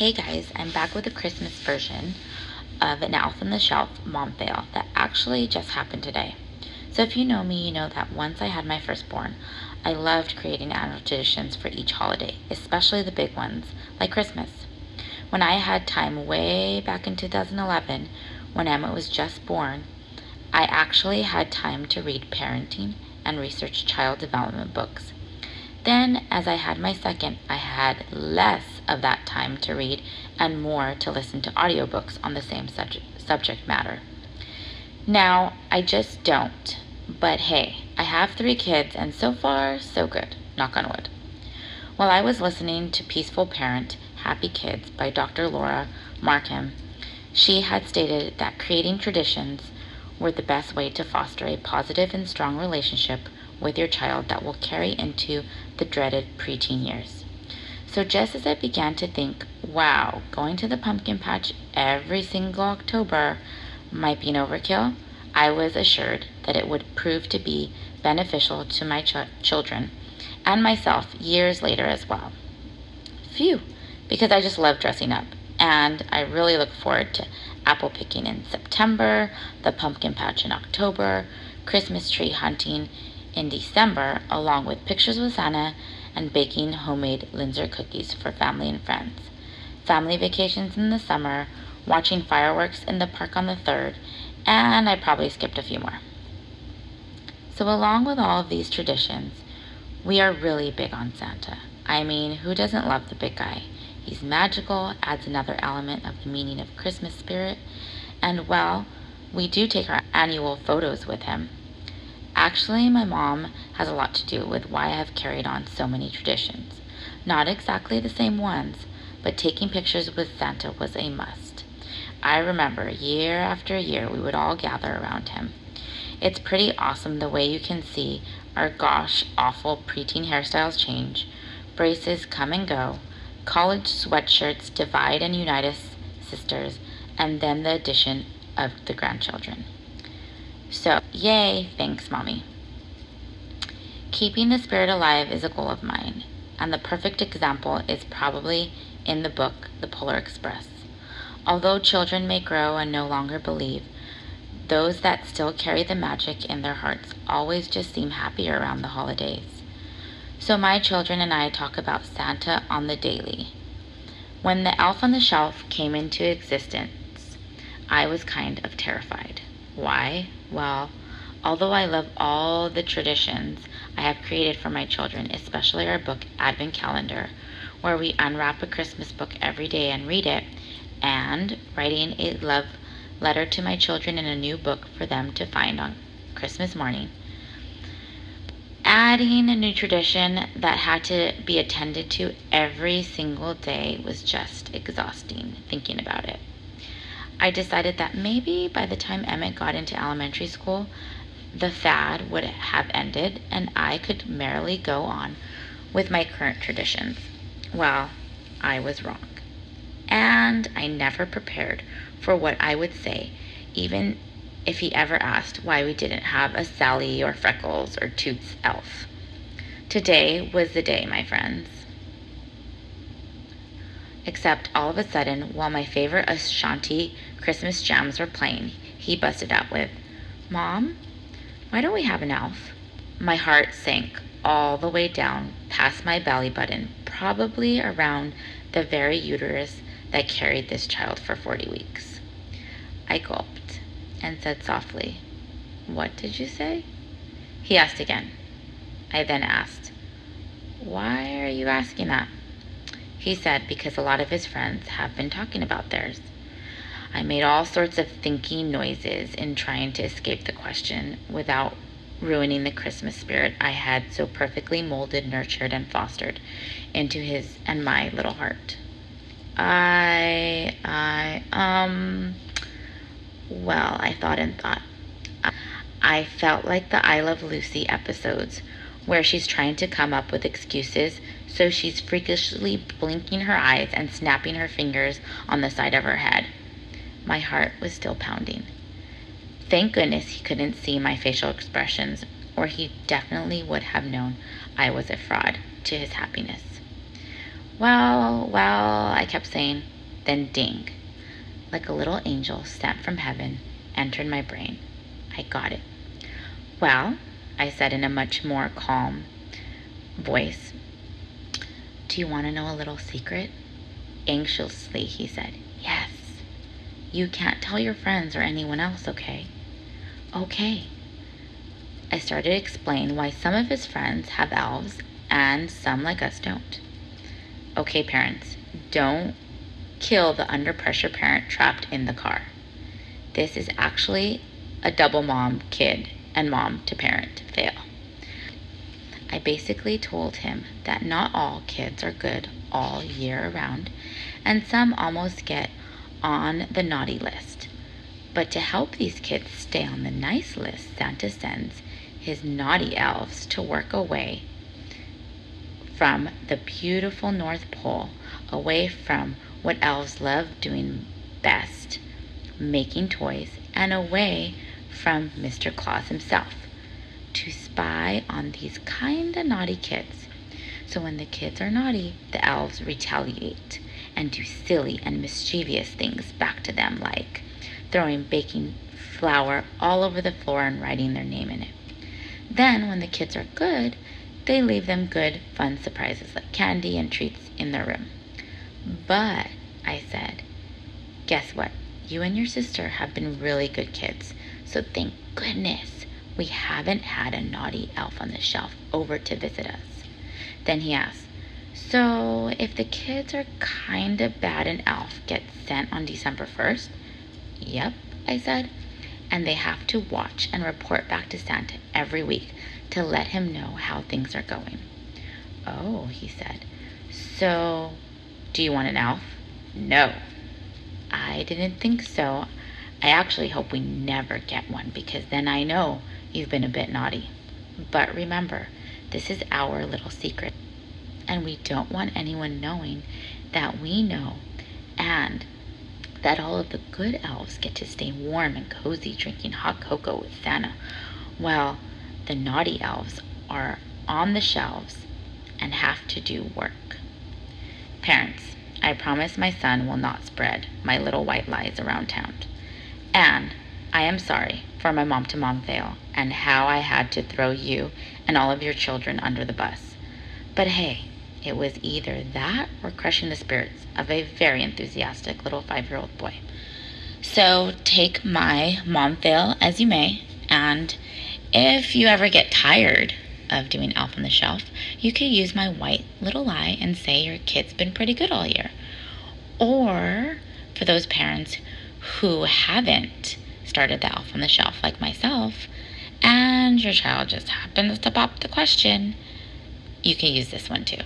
Hey guys, I'm back with a Christmas version of an Elf on the Shelf mom fail that actually just happened today. So if you know me, you know that once I had my firstborn, I loved creating annual traditions for each holiday, especially the big ones, like Christmas. When I had time way back in 2011, when Emma was just born, I actually had time to read parenting and research child development books. Then, as I had my second, I had less of that time to read and more to listen to audiobooks on the same subject, subject matter. Now, I just don't. But hey, I have three kids, and so far, so good. Knock on wood. While I was listening to Peaceful Parent, Happy Kids by Dr. Laura Markham, she had stated that creating traditions were the best way to foster a positive and strong relationship with your child that will carry into the dreaded preteen years. So, just as I began to think, wow, going to the pumpkin patch every single October might be an overkill, I was assured that it would prove to be beneficial to my ch- children and myself years later as well. Phew, because I just love dressing up. And I really look forward to apple picking in September, the pumpkin patch in October, Christmas tree hunting in December, along with pictures with Santa and baking homemade Linzer cookies for family and friends. Family vacations in the summer, watching fireworks in the park on the 3rd, and I probably skipped a few more. So, along with all of these traditions, we are really big on Santa. I mean, who doesn't love the big guy? He's magical, adds another element of the meaning of Christmas spirit, and well, we do take our annual photos with him. Actually, my mom has a lot to do with why I have carried on so many traditions. Not exactly the same ones, but taking pictures with Santa was a must. I remember year after year we would all gather around him. It's pretty awesome the way you can see our gosh awful preteen hairstyles change, braces come and go, college sweatshirts divide and unite us sisters, and then the addition of the grandchildren. So, yay, thanks, Mommy. Keeping the spirit alive is a goal of mine, and the perfect example is probably in the book The Polar Express. Although children may grow and no longer believe, those that still carry the magic in their hearts always just seem happier around the holidays. So my children and I talk about Santa on the daily. When the elf on the shelf came into existence, I was kind of terrified. Why? Well, although I love all the traditions I have created for my children, especially our book Advent Calendar, where we unwrap a Christmas book every day and read it, and writing a love letter to my children in a new book for them to find on Christmas morning. Adding a new tradition that had to be attended to every single day was just exhausting thinking about it. I decided that maybe by the time Emmett got into elementary school, the fad would have ended and I could merrily go on with my current traditions. Well, I was wrong. And I never prepared for what I would say, even if he ever asked why we didn't have a Sally or Freckles or Toots elf. Today was the day, my friends. Except all of a sudden, while my favorite Ashanti Christmas jams were playing, he busted out with, Mom, why don't we have an elf? My heart sank all the way down past my belly button, probably around the very uterus that carried this child for 40 weeks. I gulped and said softly, What did you say? He asked again. I then asked, Why are you asking that? He said because a lot of his friends have been talking about theirs. I made all sorts of thinking noises in trying to escape the question without ruining the Christmas spirit I had so perfectly molded, nurtured, and fostered into his and my little heart. I, I, um, well, I thought and thought. I felt like the I Love Lucy episodes where she's trying to come up with excuses so she's freakishly blinking her eyes and snapping her fingers on the side of her head. My heart was still pounding. Thank goodness he couldn't see my facial expressions, or he definitely would have known I was a fraud to his happiness. Well, well, I kept saying. Then ding. Like a little angel sent from heaven, entered my brain. I got it. Well, I said in a much more calm voice, Do you want to know a little secret? Anxiously, he said, Yes. You can't tell your friends or anyone else, okay? Okay. I started to explain why some of his friends have elves and some like us don't. Okay, parents, don't kill the under pressure parent trapped in the car. This is actually a double mom kid and mom to parent fail. I basically told him that not all kids are good all year around, and some almost get on the naughty list. But to help these kids stay on the nice list, Santa sends his naughty elves to work away from the beautiful North Pole, away from what elves love doing best, making toys, and away from Mr. Claus himself, to spy on these kinda naughty kids. So when the kids are naughty, the elves retaliate and do silly and mischievous things back to them, like throwing baking flour all over the floor and writing their name in it. Then, when the kids are good, they leave them good, fun surprises like candy and treats in their room. But, I said, guess what? You and your sister have been really good kids, so thank goodness we haven't had a naughty elf on the shelf over to visit us. Then he asked, So, if the kids are kind of bad and Elf gets sent on December 1st? Yep, I said and they have to watch and report back to Santa every week to let him know how things are going. Oh, he said. So, do you want an elf? No. I didn't think so. I actually hope we never get one because then I know you've been a bit naughty. But remember, this is our little secret. And we don't want anyone knowing that we know and that all of the good elves get to stay warm and cozy drinking hot cocoa with Santa, while the naughty elves are on the shelves and have to do work. Parents, I promise my son will not spread my little white lies around town. And I am sorry for my mom to mom fail and how I had to throw you and all of your children under the bus. But hey, it was either that or crushing the spirits of a very enthusiastic little five year old boy. So take my mom fail as you may, and if you ever get tired of doing Elf on the Shelf, you could use my white little lie and say your kid's been pretty good all year. Or for those parents who haven't started the Elf on the Shelf like myself, and your child just happens to pop the question, you can use this one too.